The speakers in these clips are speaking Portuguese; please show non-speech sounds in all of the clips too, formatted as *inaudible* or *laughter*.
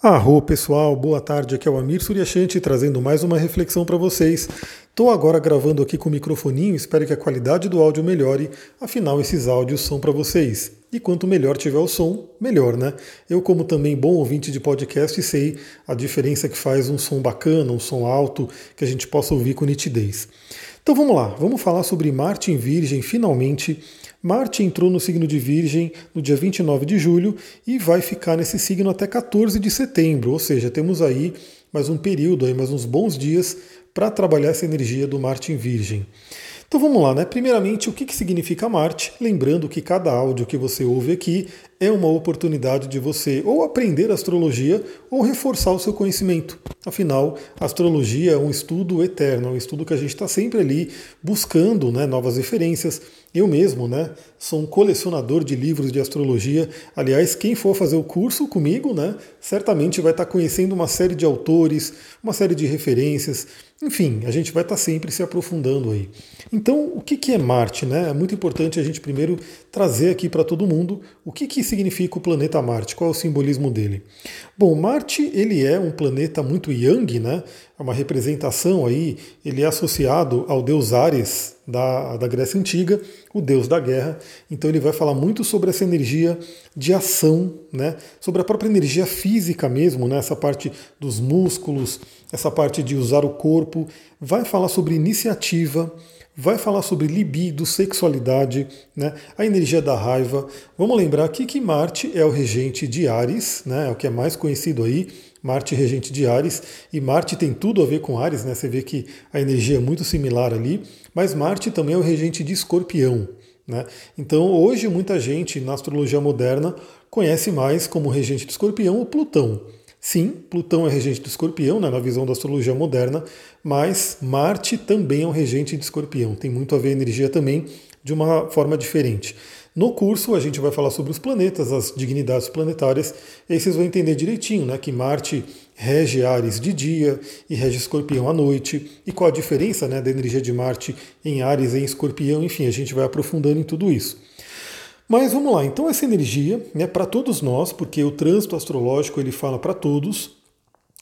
Arro pessoal, boa tarde. Aqui é o Amir Suryashanti trazendo mais uma reflexão para vocês. Estou agora gravando aqui com o microfoninho, espero que a qualidade do áudio melhore, afinal esses áudios são para vocês. E quanto melhor tiver o som, melhor, né? Eu, como também bom ouvinte de podcast, sei a diferença que faz um som bacana, um som alto, que a gente possa ouvir com nitidez. Então vamos lá, vamos falar sobre Marte em Virgem finalmente. Marte entrou no signo de Virgem no dia 29 de julho e vai ficar nesse signo até 14 de setembro, ou seja, temos aí mais um período, aí mais uns bons dias para trabalhar essa energia do Marte em Virgem. Então vamos lá, né? Primeiramente, o que, que significa Marte? Lembrando que cada áudio que você ouve aqui é uma oportunidade de você ou aprender astrologia ou reforçar o seu conhecimento. Afinal, astrologia é um estudo eterno, é um estudo que a gente está sempre ali buscando né, novas referências. Eu mesmo né, sou um colecionador de livros de astrologia. Aliás, quem for fazer o curso comigo, né, certamente vai estar tá conhecendo uma série de autores, uma série de referências. Enfim, a gente vai estar tá sempre se aprofundando aí. Então, o que, que é Marte? Né? É muito importante a gente primeiro trazer aqui para todo mundo o que, que significa o planeta Marte, qual é o simbolismo dele. Bom, Marte ele é um planeta muito yang, né? É uma representação aí, ele é associado ao deus Ares da, da Grécia Antiga, o deus da guerra. Então ele vai falar muito sobre essa energia de ação, né? Sobre a própria energia física mesmo, né? Essa parte dos músculos, essa parte de usar o corpo. Vai falar sobre iniciativa vai falar sobre libido, sexualidade, né, a energia da raiva. Vamos lembrar aqui que Marte é o regente de Ares, né, é o que é mais conhecido aí, Marte regente de Ares, e Marte tem tudo a ver com Ares, né, você vê que a energia é muito similar ali, mas Marte também é o regente de Escorpião. Né? Então hoje muita gente na astrologia moderna conhece mais como regente de Escorpião o Plutão. Sim, Plutão é regente do escorpião, né, na visão da astrologia moderna, mas Marte também é um regente de escorpião. Tem muito a ver a energia também de uma forma diferente. No curso a gente vai falar sobre os planetas, as dignidades planetárias, e aí vocês vão entender direitinho né, que Marte rege Ares de dia e rege Escorpião à noite, e qual a diferença né, da energia de Marte em Ares e em Escorpião, enfim, a gente vai aprofundando em tudo isso. Mas vamos lá, então essa energia é né, para todos nós, porque o trânsito astrológico ele fala para todos,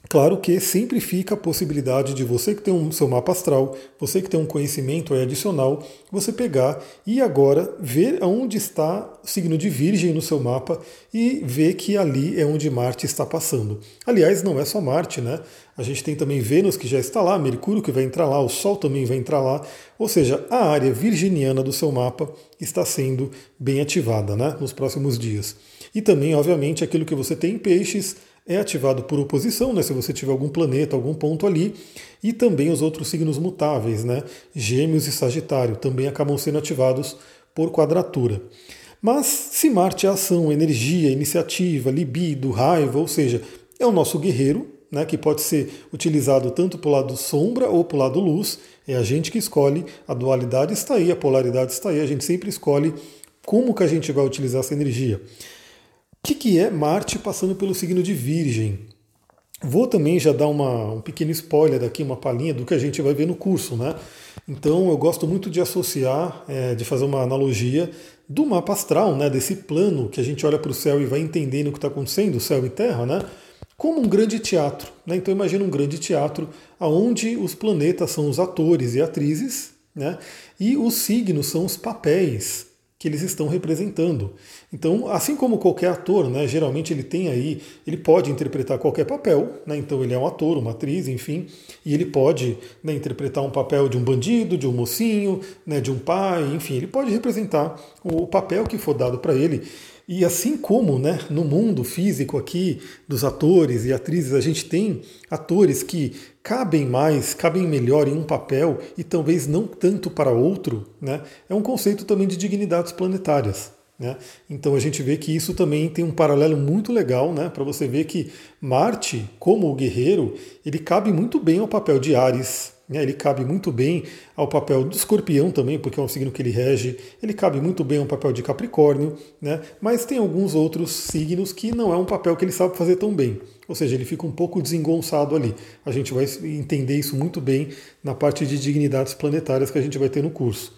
Claro que sempre fica a possibilidade de você que tem um seu mapa astral, você que tem um conhecimento adicional, você pegar e agora ver onde está o signo de Virgem no seu mapa e ver que ali é onde Marte está passando. Aliás, não é só Marte, né? A gente tem também Vênus que já está lá, Mercúrio que vai entrar lá, o Sol também vai entrar lá. Ou seja, a área virginiana do seu mapa está sendo bem ativada né, nos próximos dias. E também, obviamente, aquilo que você tem em peixes é ativado por oposição, né, se você tiver algum planeta, algum ponto ali, e também os outros signos mutáveis, né, Gêmeos e Sagitário, também acabam sendo ativados por quadratura. Mas se Marte é ação, energia, iniciativa, libido, raiva, ou seja, é o nosso guerreiro, né, que pode ser utilizado tanto para o lado sombra ou para o lado luz, é a gente que escolhe, a dualidade está aí, a polaridade está aí, a gente sempre escolhe como que a gente vai utilizar essa energia que, que é Marte passando pelo signo de Virgem? Vou também já dar uma, um pequeno spoiler aqui, uma palhinha do que a gente vai ver no curso, né? Então eu gosto muito de associar, é, de fazer uma analogia do mapa astral, né? Desse plano que a gente olha para o céu e vai entendendo o que está acontecendo, céu e terra, né? Como um grande teatro. Né? Então imagina um grande teatro onde os planetas são os atores e atrizes, né? E os signos são os papéis que eles estão representando. Então, assim como qualquer ator, né, geralmente ele tem aí, ele pode interpretar qualquer papel, né, então ele é um ator, uma atriz, enfim, e ele pode né, interpretar um papel de um bandido, de um mocinho, né, de um pai, enfim, ele pode representar o papel que for dado para ele. E assim como né, no mundo físico aqui dos atores e atrizes, a gente tem atores que cabem mais, cabem melhor em um papel e talvez não tanto para outro, né, é um conceito também de dignidades planetárias. Né? Então a gente vê que isso também tem um paralelo muito legal né, para você ver que Marte, como o guerreiro, ele cabe muito bem ao papel de Ares, né? Ele cabe muito bem ao papel do escorpião também, porque é um signo que ele rege. Ele cabe muito bem ao papel de Capricórnio, né? mas tem alguns outros signos que não é um papel que ele sabe fazer tão bem. Ou seja, ele fica um pouco desengonçado ali. A gente vai entender isso muito bem na parte de dignidades planetárias que a gente vai ter no curso.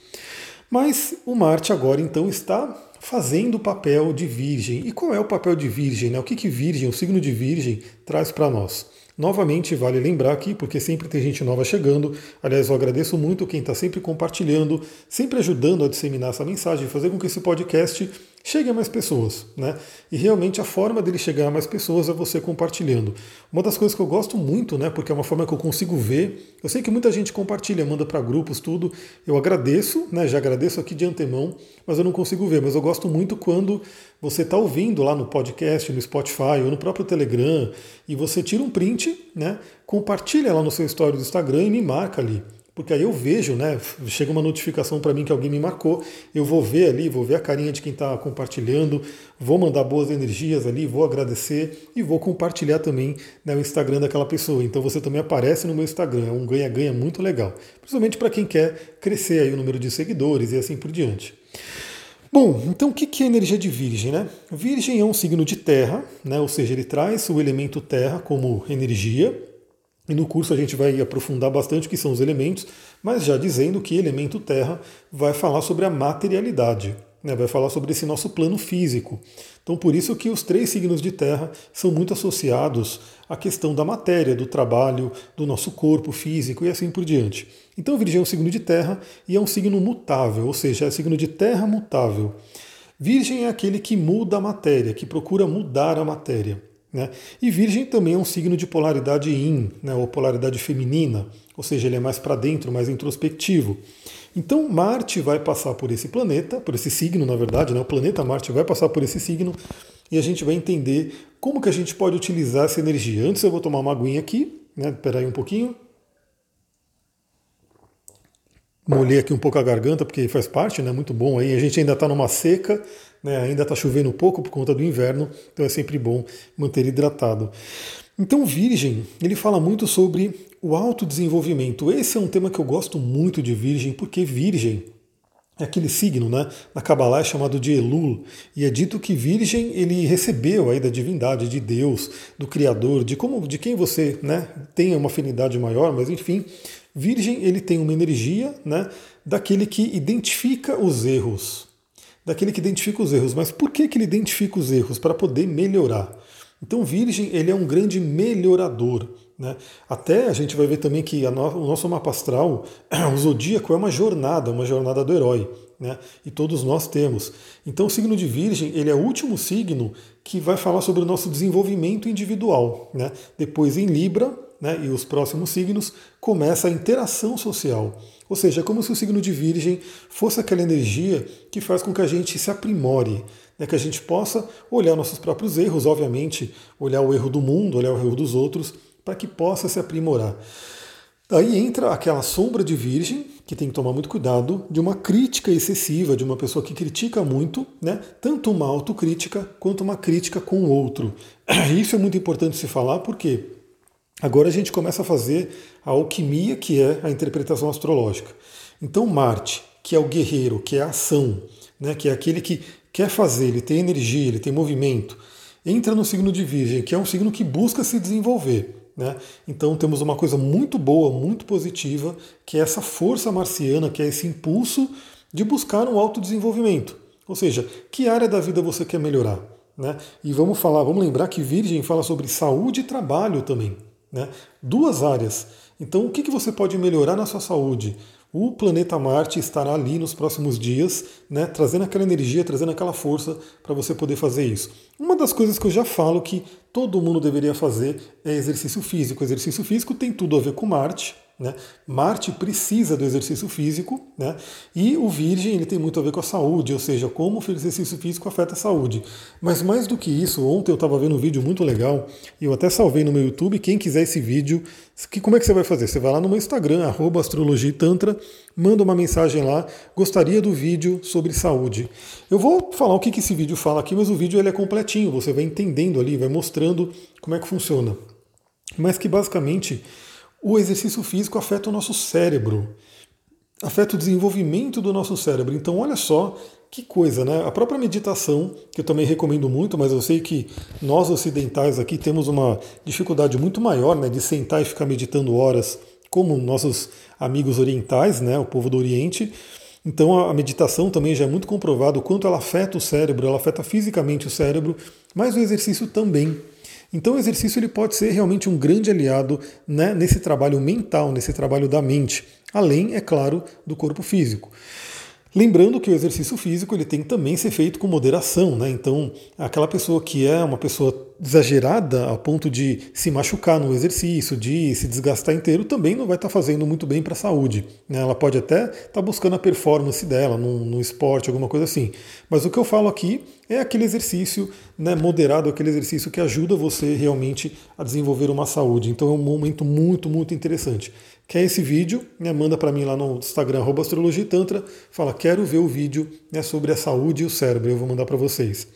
Mas o Marte agora então está fazendo o papel de virgem. E qual é o papel de virgem? Né? O que, que virgem, o signo de virgem, traz para nós? Novamente, vale lembrar aqui, porque sempre tem gente nova chegando. Aliás, eu agradeço muito quem está sempre compartilhando, sempre ajudando a disseminar essa mensagem, fazer com que esse podcast chegue a mais pessoas, né? E realmente a forma dele chegar a mais pessoas é você compartilhando. Uma das coisas que eu gosto muito, né, porque é uma forma que eu consigo ver. Eu sei que muita gente compartilha, manda para grupos, tudo. Eu agradeço, né? Já agradeço aqui de antemão, mas eu não consigo ver. Mas eu gosto muito quando você está ouvindo lá no podcast, no Spotify ou no próprio Telegram e você tira um print, né? Compartilha lá no seu story do Instagram e me marca ali porque aí eu vejo, né? Chega uma notificação para mim que alguém me marcou, eu vou ver ali, vou ver a carinha de quem está compartilhando, vou mandar boas energias ali, vou agradecer e vou compartilhar também né, o Instagram daquela pessoa. Então você também aparece no meu Instagram, é um ganha-ganha muito legal, principalmente para quem quer crescer aí o número de seguidores e assim por diante. Bom, então o que é energia de Virgem? Né? Virgem é um signo de terra, né? ou seja, ele traz o elemento terra como energia, e no curso a gente vai aprofundar bastante o que são os elementos, mas já dizendo que elemento terra vai falar sobre a materialidade, né? vai falar sobre esse nosso plano físico. Então por isso que os três signos de terra são muito associados à questão da matéria, do trabalho, do nosso corpo físico e assim por diante. Então Virgem é um signo de terra e é um signo mutável, ou seja, é um signo de terra mutável. Virgem é aquele que muda a matéria, que procura mudar a matéria. Né? E Virgem também é um signo de polaridade yin, né, ou polaridade feminina, ou seja, ele é mais para dentro, mais introspectivo. Então Marte vai passar por esse planeta, por esse signo, na verdade, né, o planeta Marte vai passar por esse signo e a gente vai entender como que a gente pode utilizar essa energia. Antes eu vou tomar uma aguinha aqui, né, aí um pouquinho. Molhei aqui um pouco a garganta, porque faz parte, né? Muito bom aí. A gente ainda está numa seca, né, ainda está chovendo um pouco por conta do inverno, então é sempre bom manter hidratado. Então, Virgem, ele fala muito sobre o autodesenvolvimento. Esse é um tema que eu gosto muito de Virgem, porque Virgem é aquele signo, né? Na Kabbalah é chamado de Elul, e é dito que Virgem ele recebeu aí da divindade, de Deus, do Criador, de como, de quem você, né, tem uma afinidade maior, mas enfim, Virgem ele tem uma energia, né, daquele que identifica os erros, daquele que identifica os erros. Mas por que, que ele identifica os erros? Para poder melhorar. Então, Virgem ele é um grande melhorador. Né? Até a gente vai ver também que no, o nosso mapa astral, *clears throat* o zodíaco é uma jornada, uma jornada do herói. Né? E todos nós temos. Então, o signo de Virgem ele é o último signo que vai falar sobre o nosso desenvolvimento individual. Né? Depois, em Libra, né, e os próximos signos, começa a interação social. Ou seja, é como se o signo de Virgem fosse aquela energia que faz com que a gente se aprimore, né, que a gente possa olhar nossos próprios erros, obviamente, olhar o erro do mundo, olhar o erro dos outros, para que possa se aprimorar. Aí entra aquela sombra de Virgem, que tem que tomar muito cuidado, de uma crítica excessiva, de uma pessoa que critica muito, né? tanto uma autocrítica quanto uma crítica com o outro. *clears throat* Isso é muito importante se falar, porque Agora a gente começa a fazer a alquimia, que é a interpretação astrológica. Então, Marte, que é o guerreiro, que é a ação, né, que é aquele que quer fazer, ele tem energia, ele tem movimento, entra no signo de Virgem, que é um signo que busca se desenvolver. Né? Então, temos uma coisa muito boa, muito positiva, que é essa força marciana, que é esse impulso de buscar um autodesenvolvimento. Ou seja, que área da vida você quer melhorar? Né? E vamos falar, vamos lembrar que Virgem fala sobre saúde e trabalho também. Né? Duas áreas. Então, o que, que você pode melhorar na sua saúde? O planeta Marte estará ali nos próximos dias, né, trazendo aquela energia, trazendo aquela força para você poder fazer isso. Uma das coisas que eu já falo que todo mundo deveria fazer é exercício físico. O exercício físico tem tudo a ver com Marte, né? Marte precisa do exercício físico, né? e o Virgem ele tem muito a ver com a saúde, ou seja, como o exercício físico afeta a saúde. Mas mais do que isso, ontem eu estava vendo um vídeo muito legal, e eu até salvei no meu YouTube, quem quiser esse vídeo, que, como é que você vai fazer? Você vai lá no meu Instagram, astrologia tantra, manda uma mensagem lá, gostaria do vídeo sobre saúde. Eu vou falar o que, que esse vídeo fala aqui, mas o vídeo ele é completinho, você vai entendendo ali, vai mostrando como é que funciona. Mas que basicamente o exercício físico afeta o nosso cérebro, afeta o desenvolvimento do nosso cérebro. Então, olha só que coisa, né? A própria meditação, que eu também recomendo muito, mas eu sei que nós ocidentais aqui temos uma dificuldade muito maior né, de sentar e ficar meditando horas, como nossos amigos orientais, né, o povo do Oriente. Então a meditação também já é muito comprovado o quanto ela afeta o cérebro, ela afeta fisicamente o cérebro, mas o exercício também. Então o exercício ele pode ser realmente um grande aliado né, nesse trabalho mental, nesse trabalho da mente, além, é claro, do corpo físico. Lembrando que o exercício físico ele tem que também ser feito com moderação, né? Então, aquela pessoa que é uma pessoa exagerada a ponto de se machucar no exercício, de se desgastar inteiro, também não vai estar fazendo muito bem para a saúde. Né? Ela pode até estar tá buscando a performance dela no, no, esporte, alguma coisa assim. Mas o que eu falo aqui é aquele exercício né, moderado, aquele exercício que ajuda você realmente a desenvolver uma saúde. Então é um momento muito, muito interessante. Quer esse vídeo? Né, manda para mim lá no Instagram, Astrologia Tantra, fala, quero ver o vídeo né, sobre a saúde e o cérebro, eu vou mandar para vocês.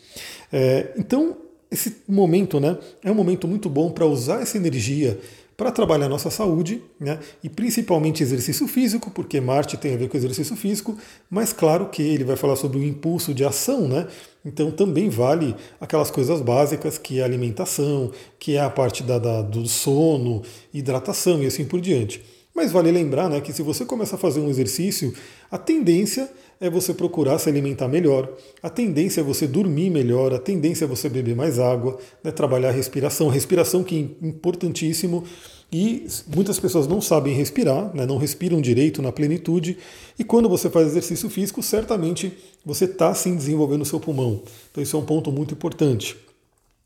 É, então, esse momento né, é um momento muito bom para usar essa energia para trabalhar a nossa saúde, né, e principalmente exercício físico, porque Marte tem a ver com exercício físico, mas claro que ele vai falar sobre o impulso de ação, né, então também vale aquelas coisas básicas que é alimentação, que é a parte da, da, do sono, hidratação e assim por diante. Mas vale lembrar né, que se você começa a fazer um exercício, a tendência é você procurar se alimentar melhor, a tendência é você dormir melhor, a tendência é você beber mais água, né, trabalhar a respiração, respiração que é importantíssimo e muitas pessoas não sabem respirar, né, não respiram direito na plenitude, e quando você faz exercício físico, certamente você está sim desenvolvendo o seu pulmão. Então isso é um ponto muito importante.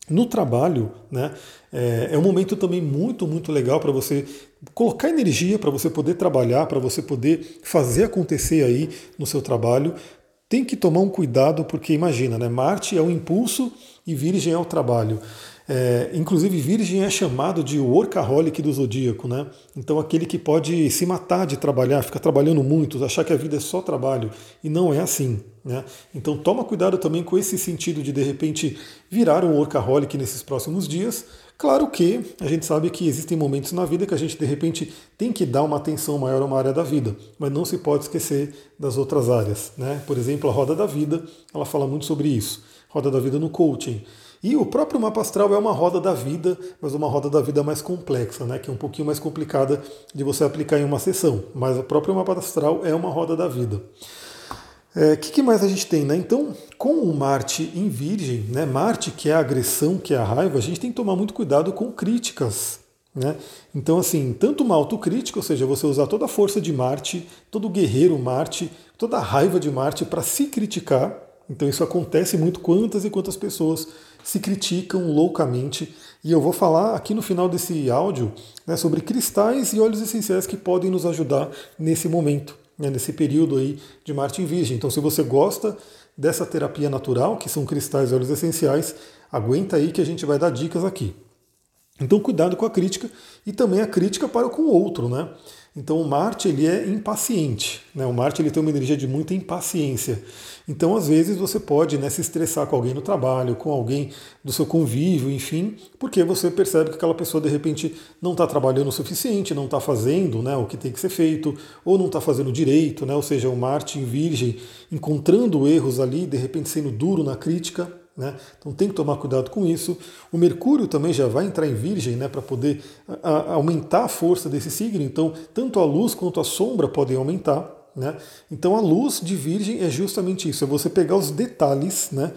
No trabalho, né, é, é um momento também muito, muito legal para você colocar energia, para você poder trabalhar, para você poder fazer acontecer aí no seu trabalho. Tem que tomar um cuidado, porque imagina, né, Marte é o impulso e Virgem é o trabalho. É, inclusive, Virgem é chamado de workaholic do zodíaco, né? Então, aquele que pode se matar de trabalhar, ficar trabalhando muito, achar que a vida é só trabalho. E não é assim. Né? Então, toma cuidado também com esse sentido de, de repente, virar um workaholic nesses próximos dias. Claro que a gente sabe que existem momentos na vida que a gente, de repente, tem que dar uma atenção maior a uma área da vida, mas não se pode esquecer das outras áreas. Né? Por exemplo, a Roda da Vida, ela fala muito sobre isso. Roda da Vida no coaching. E o próprio mapa astral é uma roda da vida, mas uma roda da vida mais complexa, né? que é um pouquinho mais complicada de você aplicar em uma sessão. Mas o próprio mapa astral é uma roda da vida. O é, que, que, mais a gente tem? Né? Então, com o Marte em Virgem, né? Marte, que é a agressão, que é a raiva, a gente tem que tomar muito cuidado com críticas. Né? Então, assim, tanto uma autocrítica, ou seja, você usar toda a força de Marte, todo o guerreiro Marte, toda a raiva de Marte para se criticar. Então, isso acontece muito. Quantas e quantas pessoas se criticam loucamente. E eu vou falar aqui no final desse áudio né, sobre cristais e óleos essenciais que podem nos ajudar nesse momento, né, nesse período aí de Marte em Virgem. Então, se você gosta dessa terapia natural, que são cristais e óleos essenciais, aguenta aí que a gente vai dar dicas aqui. Então, cuidado com a crítica e também a crítica para com o outro, né? Então, o Marte ele é impaciente, né? O Marte ele tem uma energia de muita impaciência. Então, às vezes, você pode né, se estressar com alguém no trabalho, com alguém do seu convívio, enfim, porque você percebe que aquela pessoa, de repente, não está trabalhando o suficiente, não está fazendo né, o que tem que ser feito, ou não está fazendo direito, né, ou seja, o Marte em Virgem encontrando erros ali, de repente sendo duro na crítica. Né? Então tem que tomar cuidado com isso. O Mercúrio também já vai entrar em Virgem né, para poder a, a aumentar a força desse signo. Então, tanto a luz quanto a sombra podem aumentar. Né? Então a luz de Virgem é justamente isso, é você pegar os detalhes, né?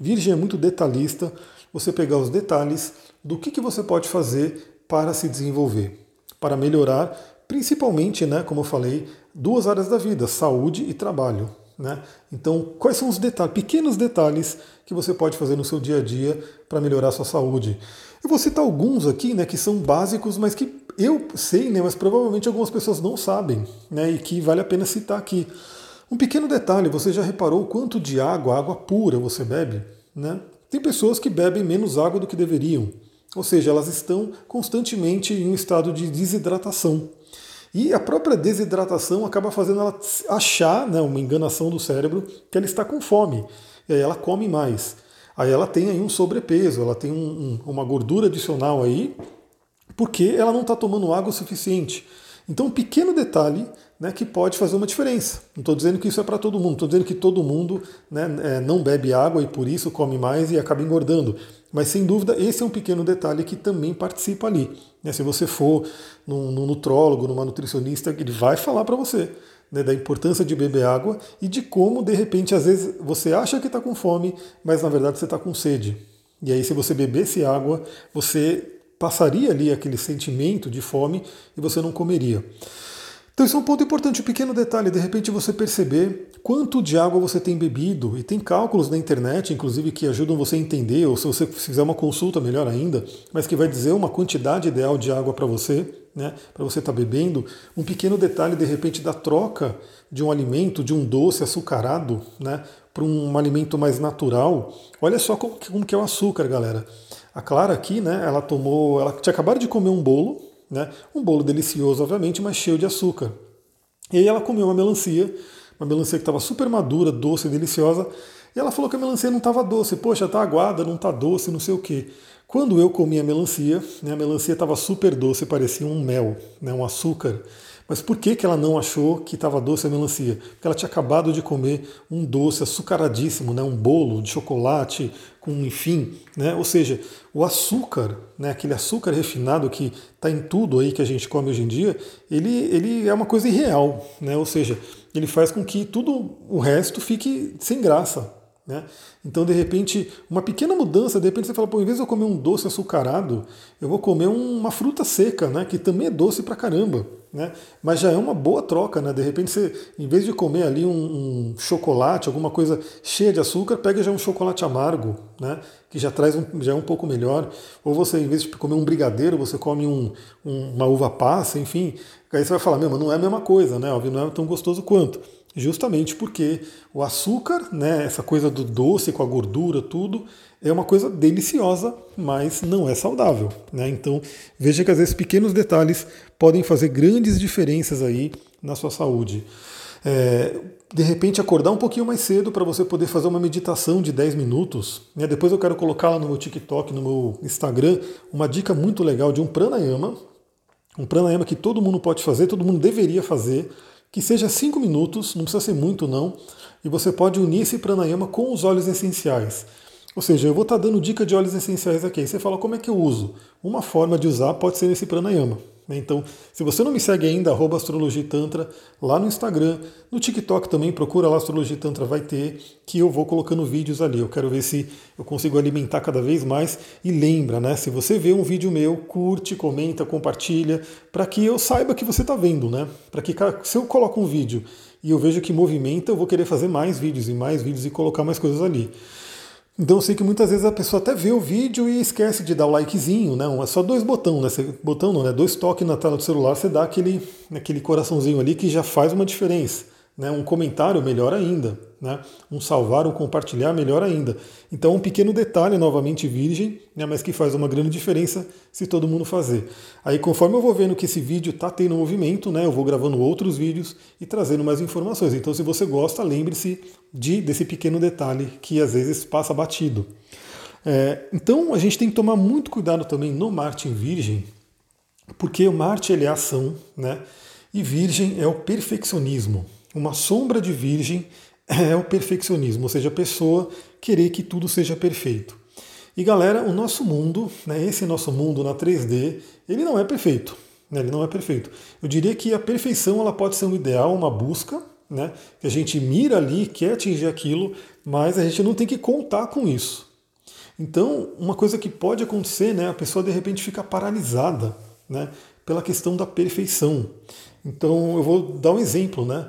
Virgem é muito detalhista, você pegar os detalhes do que, que você pode fazer para se desenvolver, para melhorar, principalmente, né, como eu falei, duas áreas da vida, saúde e trabalho. Né? Então, quais são os detalhes, pequenos detalhes que você pode fazer no seu dia a dia para melhorar a sua saúde? Eu vou citar alguns aqui, né, que são básicos, mas que eu sei, né, mas provavelmente algumas pessoas não sabem, né, e que vale a pena citar aqui. Um pequeno detalhe, você já reparou quanto de água, água pura você bebe? Né? Tem pessoas que bebem menos água do que deveriam, ou seja, elas estão constantemente em um estado de desidratação. E a própria desidratação acaba fazendo ela achar, né, uma enganação do cérebro, que ela está com fome. E aí ela come mais. Aí ela tem aí um sobrepeso, ela tem um, um, uma gordura adicional aí, porque ela não está tomando água o suficiente. Então, um pequeno detalhe né, que pode fazer uma diferença. Não estou dizendo que isso é para todo mundo, estou dizendo que todo mundo né, é, não bebe água e por isso come mais e acaba engordando. Mas sem dúvida, esse é um pequeno detalhe que também participa ali. Né, se você for num, num nutrólogo, numa nutricionista, ele vai falar para você. né, da importância de beber água e de como, de repente, às vezes você acha que está com fome, mas na verdade você está com sede. E aí, se você bebesse água, você passaria ali aquele sentimento de fome e você não comeria. Então isso é um ponto importante, um pequeno detalhe, de repente você perceber quanto de água você tem bebido, e tem cálculos na internet, inclusive, que ajudam você a entender, ou se você fizer uma consulta, melhor ainda, mas que vai dizer uma quantidade ideal de água para você, né, para você estar tá bebendo. Um pequeno detalhe, de repente, da troca de um alimento, de um doce açucarado, né, para um alimento mais natural. Olha só como, que é o açúcar, galera. A Clara aqui, né, ela tomou, ela tinha acabado de comer um bolo, né? Um bolo delicioso, obviamente, mas cheio de açúcar. E aí ela comeu uma melancia, uma melancia que estava super madura, doce, deliciosa, e ela falou que a melancia não estava doce. Poxa, está aguada, não está doce, não sei o quê. Quando eu comi a melancia, né, a melancia estava super doce, parecia um mel, né, um açúcar. Mas por que, que ela não achou que estava doce a melancia? Porque ela tinha acabado de comer um doce açucaradíssimo, né? um bolo de chocolate com enfim, né? ou seja, o açúcar, né? aquele açúcar refinado que está em tudo aí que a gente come hoje em dia, ele, ele é uma coisa irreal, né? ou seja, ele faz com que tudo o resto fique sem graça. Né? Então, de repente, uma pequena mudança, de repente você fala, pô, em vez de eu comer um doce açucarado, eu vou comer uma fruta seca, né? que também é doce pra caramba. Né? Mas já é uma boa troca, né? De repente você, em vez de comer ali um, um, chocolate, alguma coisa cheia de açúcar, pega já um chocolate amargo, né? Que já traz um, já é um pouco melhor. Ou você, em vez de comer um brigadeiro, você come um, uma uva passa, enfim. Aí você vai falar, meu, mas não é a mesma coisa, né? Óbvio, não é tão gostoso quanto. Justamente porque o açúcar, né? Essa coisa do doce com a gordura, tudo, é uma coisa deliciosa, mas não é saudável. Né? Então veja que às vezes pequenos detalhes podem fazer grandes diferenças aí na sua saúde. É, de repente acordar um pouquinho mais cedo para você poder fazer uma meditação de 10 minutos. Né? Depois eu quero colocar lá no meu TikTok, no meu Instagram, uma dica muito legal de um pranayama. Um pranayama que todo mundo pode fazer, todo mundo deveria fazer, que seja 5 minutos, não precisa ser muito não, e você pode unir esse pranayama com os óleos essenciais. Ou seja, eu vou estar dando dica de óleos essenciais aqui. Você fala como é que eu uso. Uma forma de usar pode ser nesse pranayama. Né? Então, se você não me segue ainda, arroba Astrologia Tantra, lá no Instagram, no TikTok também, procura lá Astrologia Tantra, vai ter, que eu vou colocando vídeos ali. Eu quero ver se eu consigo alimentar cada vez mais. E lembra, né? Se você vê um vídeo meu, curte, comenta, compartilha, para que eu saiba que você está vendo, né? Para que se eu coloco um vídeo e eu vejo que movimenta, eu vou querer fazer mais vídeos e mais vídeos e colocar mais coisas ali. Então eu sei que muitas vezes a pessoa até vê o vídeo e esquece de dar o likezinho, né? É só dois botões, né? Botão não, né? Dois toques na tela do celular, você dá aquele, aquele coraçãozinho ali que já faz uma diferença. Né? Um comentário melhor ainda. Né? Um salvar ou compartilhar melhor ainda. Então, um pequeno detalhe, novamente virgem, né? mas que faz uma grande diferença se todo mundo fazer. Aí, conforme eu vou vendo que esse vídeo está tendo movimento, né? eu vou gravando outros vídeos e trazendo mais informações. Então, se você gosta, lembre-se de, desse pequeno detalhe que às vezes passa batido. É, então, a gente tem que tomar muito cuidado também no Marte em Virgem, porque o Marte ele é ação, né? E Virgem é o perfeccionismo. Uma sombra de Virgem *laughs* é o perfeccionismo, ou seja, a pessoa querer que tudo seja perfeito. E galera, o nosso mundo, né, esse nosso mundo na 3D, ele não é perfeito. Né, ele não é perfeito. Eu diria que a perfeição ela pode ser um ideal, uma busca, né, que a gente mira ali, quer atingir aquilo, mas a gente não tem que contar com isso. Então, uma coisa que pode acontecer, né, a pessoa de repente fica paralisada né, pela questão da perfeição. Então, eu vou dar um exemplo, né?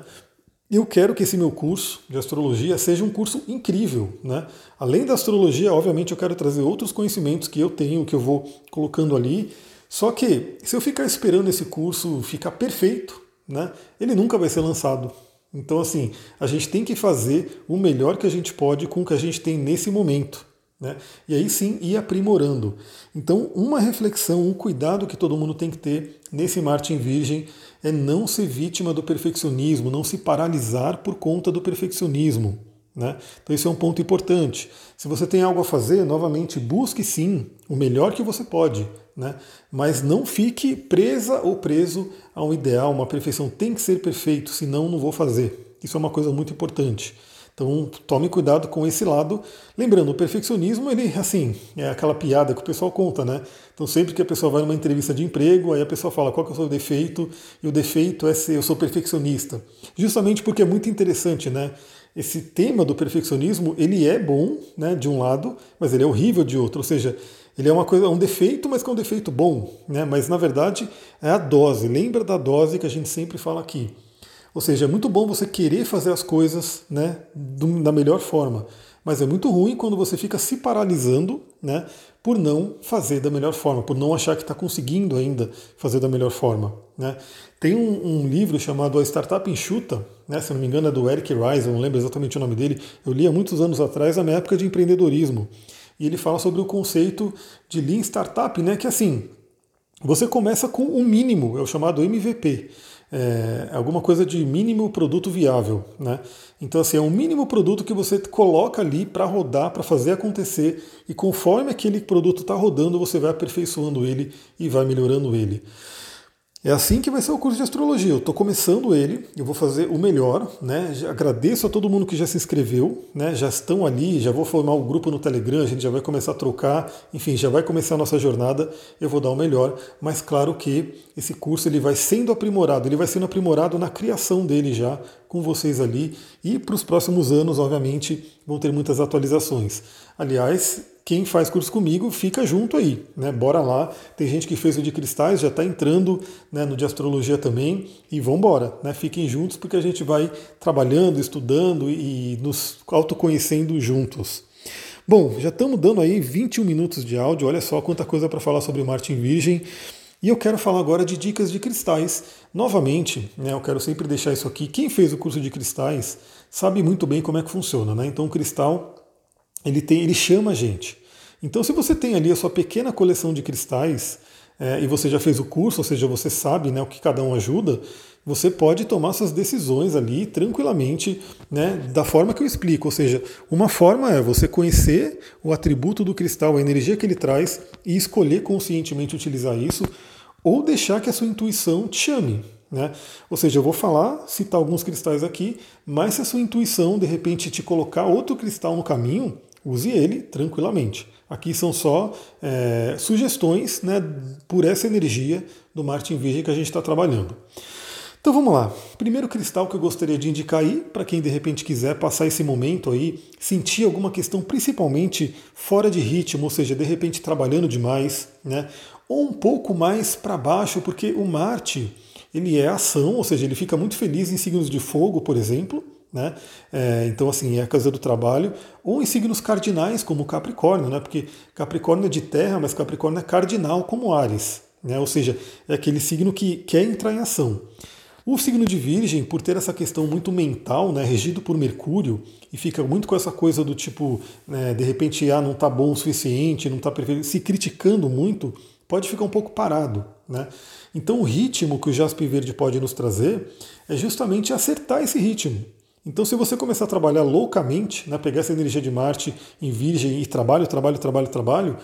Eu quero que esse meu curso de astrologia seja um curso incrível. Né? Além da astrologia, obviamente, eu quero trazer outros conhecimentos que eu tenho, que eu vou colocando ali. Só que, se eu ficar esperando esse curso ficar perfeito, né, ele nunca vai ser lançado. Então, assim, a gente tem que fazer o melhor que a gente pode com o que a gente tem nesse momento. Né? E aí sim ir aprimorando. Então, uma reflexão, um cuidado que todo mundo tem que ter nesse Marte em Virgem é não ser vítima do perfeccionismo, não se paralisar por conta do perfeccionismo. Né? Então, esse é um ponto importante. Se você tem algo a fazer, novamente, busque sim o melhor que você pode, né? mas não fique presa ou preso a um ideal, uma perfeição. Tem que ser perfeito, senão não vou fazer. Isso é uma coisa muito importante. Então tome cuidado com esse lado. Lembrando, o perfeccionismo, ele assim, é aquela piada que o pessoal conta, né? Então sempre que a pessoa vai numa entrevista de emprego, aí a pessoa fala qual que é o seu defeito, e o defeito é ser eu sou perfeccionista. Justamente porque é muito interessante, né? Esse tema do perfeccionismo, ele é bom, né, de um lado, mas ele é horrível de outro. Ou seja, ele é uma coisa, um defeito, mas que é um defeito bom, né? Mas na verdade é a dose. Lembra da dose que a gente sempre fala aqui. Ou seja, é muito bom você querer fazer as coisas né, da melhor forma, mas é muito ruim quando você fica se paralisando né, por não fazer da melhor forma, por não achar que está conseguindo ainda fazer da melhor forma. Né. Tem um, um, livro chamado A Startup Enxuta, né, se não me engano é do Eric Rice, eu não lembro exatamente o nome dele, eu li há muitos anos atrás, na minha época de empreendedorismo, e ele fala sobre o conceito de Lean Startup, né, que assim, você começa com o mínimo, é o chamado MVP é, alguma coisa de mínimo produto viável. Né? Então, assim, é um mínimo produto que você coloca ali para rodar, para fazer acontecer, e conforme aquele produto está rodando, você vai aperfeiçoando ele e vai melhorando ele. É assim que vai ser o curso de astrologia. Eu estou começando ele, eu vou fazer o melhor, né? agradeço a todo mundo que já se inscreveu, né? Já estão ali, já vou formar o um grupo no Telegram, a gente já vai começar a trocar, enfim, já vai começar a nossa jornada. Eu vou dar o melhor, mas claro que esse curso ele vai sendo aprimorado, ele vai sendo aprimorado na criação dele já com vocês ali e para os próximos anos, obviamente, vão ter muitas atualizações. Aliás, quem faz curso comigo fica junto aí, né? Bora lá. Tem gente que fez o de cristais, já está entrando né, no de astrologia também e vamos embora, né? Fiquem juntos porque a gente vai trabalhando, estudando e nos autoconhecendo juntos. Bom, já estamos dando aí 21 minutos de áudio, olha só quanta coisa para falar sobre Martin Virgem. E eu quero falar agora de dicas de cristais. Novamente, né, eu quero sempre deixar isso aqui. Quem fez o curso de cristais sabe muito bem como é que funciona. Né? Então, o cristal ele, tem, ele chama a gente. Então, se você tem ali a sua pequena coleção de cristais é, e você já fez o curso, ou seja, você sabe né, o que cada um ajuda, você pode tomar suas decisões ali tranquilamente, né, da forma que eu explico. Ou seja, uma forma é você conhecer o atributo do cristal, a energia que ele traz e escolher conscientemente utilizar isso, ou deixar que a sua intuição te chame. Né? Ou seja, eu vou falar, citar alguns cristais aqui, mas se a sua intuição de repente te colocar outro cristal no caminho, use ele tranquilamente. Aqui são só é, sugestões né, por essa energia do Martin Virgem que a gente está trabalhando. Então vamos lá. Primeiro cristal que eu gostaria de indicar aí, para quem de repente quiser passar esse momento aí, sentir alguma questão principalmente fora de ritmo, ou seja, de repente trabalhando demais, né? Ou um pouco mais para baixo, porque o Marte ele é ação, ou seja, ele fica muito feliz em signos de fogo, por exemplo, né? É, então, assim, é a casa do trabalho, ou em signos cardinais, como Capricórnio, né? porque Capricórnio é de terra, mas Capricórnio é cardinal, como Ares, né? ou seja, é aquele signo que quer entrar em ação. O signo de Virgem, por ter essa questão muito mental, né, regido por Mercúrio, e fica muito com essa coisa do tipo, né, de repente, ah, não está bom o suficiente, não está perfeito, se criticando muito, pode ficar um pouco parado. Né? Então, o ritmo que o Jaspe Verde pode nos trazer é justamente acertar esse ritmo. Então, se você começar a trabalhar loucamente, né, pegar essa energia de Marte em Virgem e trabalho, trabalho, trabalho, trabalho,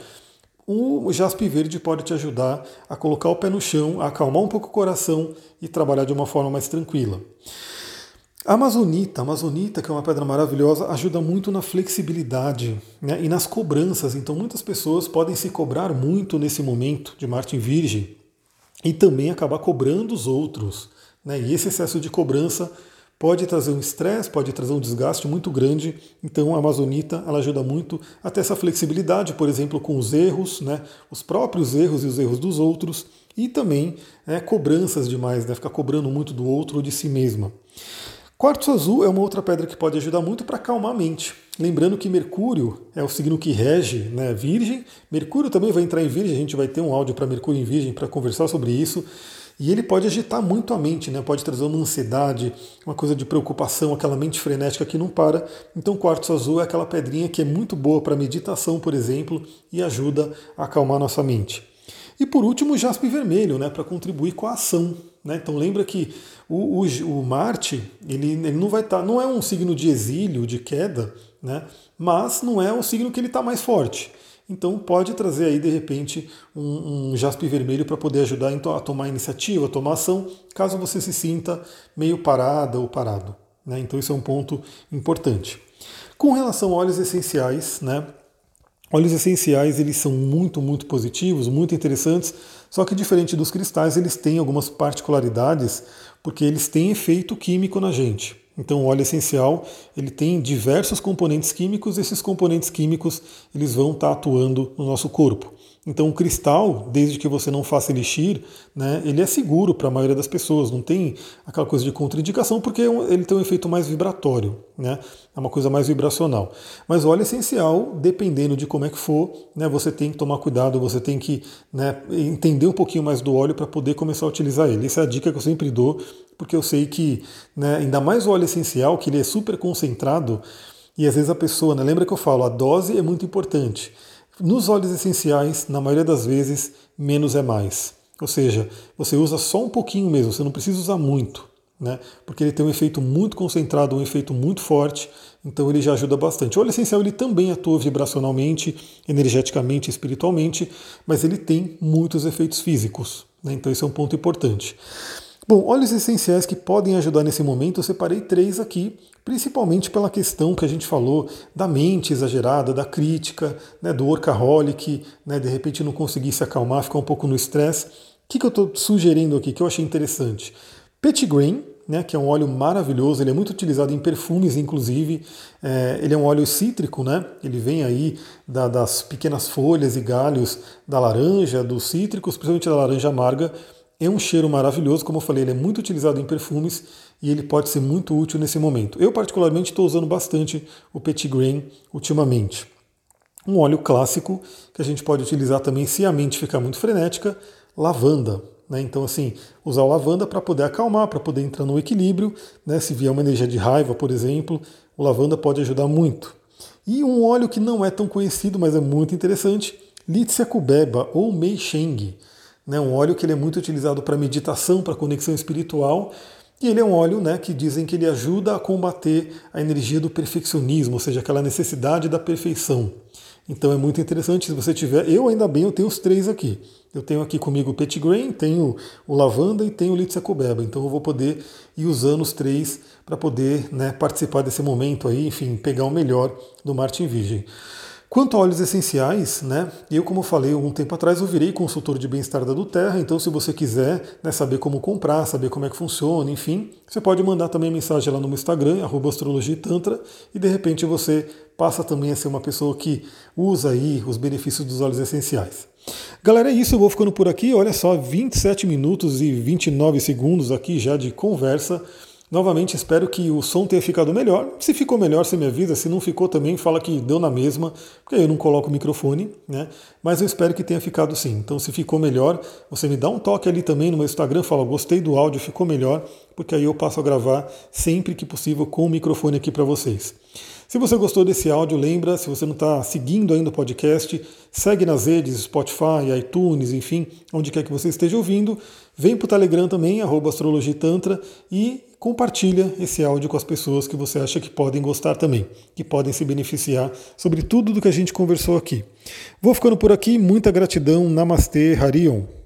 o jaspe verde pode te ajudar a colocar o pé no chão, a acalmar um pouco o coração e trabalhar de uma forma mais tranquila. A amazonita, a amazonita, que é uma pedra maravilhosa, ajuda muito na flexibilidade né, e nas cobranças. Então, muitas pessoas podem se cobrar muito nesse momento de Marte em Virgem e também acabar cobrando os outros. Né, e esse excesso de cobrança pode trazer um estresse, pode trazer um desgaste muito grande. Então a amazonita ela ajuda muito a ter essa flexibilidade, por exemplo, com os erros, né, os próprios erros e os erros dos outros, e também é, cobranças demais, né, ficar cobrando muito do outro ou de si mesma. Quartzo azul é uma outra pedra que pode ajudar muito para acalmar a mente. Lembrando que Mercúrio é o signo que rege né, Virgem. Mercúrio também vai entrar em Virgem, a gente vai ter um áudio para Mercúrio em Virgem para conversar sobre isso. E ele pode agitar muito a mente, né? pode trazer uma ansiedade, uma coisa de preocupação, aquela mente frenética que não para. Então, o quartzo azul é aquela pedrinha que é muito boa para meditação, por exemplo, e ajuda a acalmar nossa mente. E por último, o jaspe vermelho, né, para contribuir com a ação. Né? Então lembra que o, o, o Marte ele, ele não vai estar, tá, não é um signo de exílio, de queda, né? mas não é o signo que ele está mais forte. Então pode trazer aí de repente um, um jaspe vermelho para poder ajudar a tomar iniciativa, a tomar ação, caso você se sinta meio parada ou parado. Né? Então isso é um ponto importante. Com relação a óleos essenciais, né? Óleos essenciais eles são muito, muito positivos, muito interessantes, só que diferente dos cristais, eles têm algumas particularidades, porque eles têm efeito químico na gente. Então, o óleo essencial ele tem diversos componentes químicos. E esses componentes químicos eles vão estar atuando no nosso corpo. Então o cristal, desde que você não faça elixir, né, ele é seguro para a maioria das pessoas, não tem aquela coisa de contraindicação, porque é ele tem um efeito mais vibratório, né, é uma coisa mais vibracional. Mas o óleo essencial, dependendo de como é que for, né, você tem que tomar cuidado, você tem que né, entender um pouquinho mais do óleo para poder começar a utilizar ele. Essa é a dica que eu sempre dou, porque eu sei que, né, ainda mais o óleo essencial, que ele é super concentrado, e às vezes a pessoa, né, lembra que eu falo, a dose é muito importante. Nos óleos essenciais, na maioria das vezes, menos é mais. Ou seja, você usa só um pouquinho mesmo, você não precisa usar muito, né? Porque ele tem um efeito muito concentrado, um efeito muito forte, então ele já ajuda bastante. O óleo essencial ele também atua vibracionalmente, energeticamente, espiritualmente, mas ele tem muitos efeitos físicos, né? Então esse é um ponto importante. Bom, óleos essenciais que podem ajudar nesse momento, eu separei três aqui, principalmente pela questão que a gente falou da mente exagerada, da crítica, né, do workaholic, né, de repente não conseguir se acalmar, ficar um pouco no estresse. O que, que eu estou sugerindo aqui, que eu achei interessante? Petitgrain, né, que é um óleo maravilhoso, ele é muito utilizado em perfumes, inclusive. É, ele é um óleo cítrico, né? Ele vem aí da, das pequenas folhas e galhos da laranja, dos cítricos, principalmente da laranja amarga. É um cheiro maravilhoso, como eu falei, ele é muito utilizado em perfumes e ele pode ser muito útil nesse momento. Eu, particularmente, estou usando bastante o Petit Grain ultimamente. Um óleo clássico que a gente pode utilizar também se a mente ficar muito frenética, lavanda. Né? Então, assim, usar lavanda para poder acalmar, para poder entrar no equilíbrio. Né? Se vier uma energia de raiva, por exemplo, o lavanda pode ajudar muito. E um óleo que não é tão conhecido, mas é muito interessante, Litsea cubeba ou Mei Sheng né, um óleo que ele é muito utilizado para meditação, para conexão espiritual. E ele é um óleo né, que dizem que ele ajuda a combater a energia do perfeccionismo, ou seja, aquela necessidade da perfeição. Então é muito interessante se você tiver. Eu ainda bem, eu tenho os três aqui. Eu tenho aqui comigo o Petit Grain, tenho o lavanda e tenho o Litsacobeba. Então eu vou poder ir usando os três para poder né, participar desse momento aí, enfim, pegar o melhor do Martin Virgem. Quanto a óleos essenciais, né, eu, como falei algum tempo atrás, eu virei consultor de bem-estar da Duterra, então se você quiser né, saber como comprar, saber como é que funciona, enfim, você pode mandar também mensagem lá no meu Instagram, astrologitantra, e de repente você passa também a ser uma pessoa que usa aí os benefícios dos óleos essenciais. Galera, é isso, eu vou ficando por aqui, olha só, 27 minutos e 29 segundos aqui já de conversa. Novamente espero que o som tenha ficado melhor. Se ficou melhor, você me avisa. Se não ficou também, fala que deu na mesma, porque eu não coloco o microfone, né? Mas eu espero que tenha ficado sim. Então, se ficou melhor, você me dá um toque ali também no meu Instagram, fala gostei do áudio, ficou melhor, porque aí eu passo a gravar sempre que possível com o microfone aqui para vocês. Se você gostou desse áudio, lembra, se você não está seguindo ainda o podcast, segue nas redes, Spotify, iTunes, enfim, onde quer que você esteja ouvindo. Vem para o Telegram também, arroba astrologitantra, e compartilha esse áudio com as pessoas que você acha que podem gostar também, que podem se beneficiar sobre tudo do que a gente conversou aqui. Vou ficando por aqui, muita gratidão, Namastê, Harion.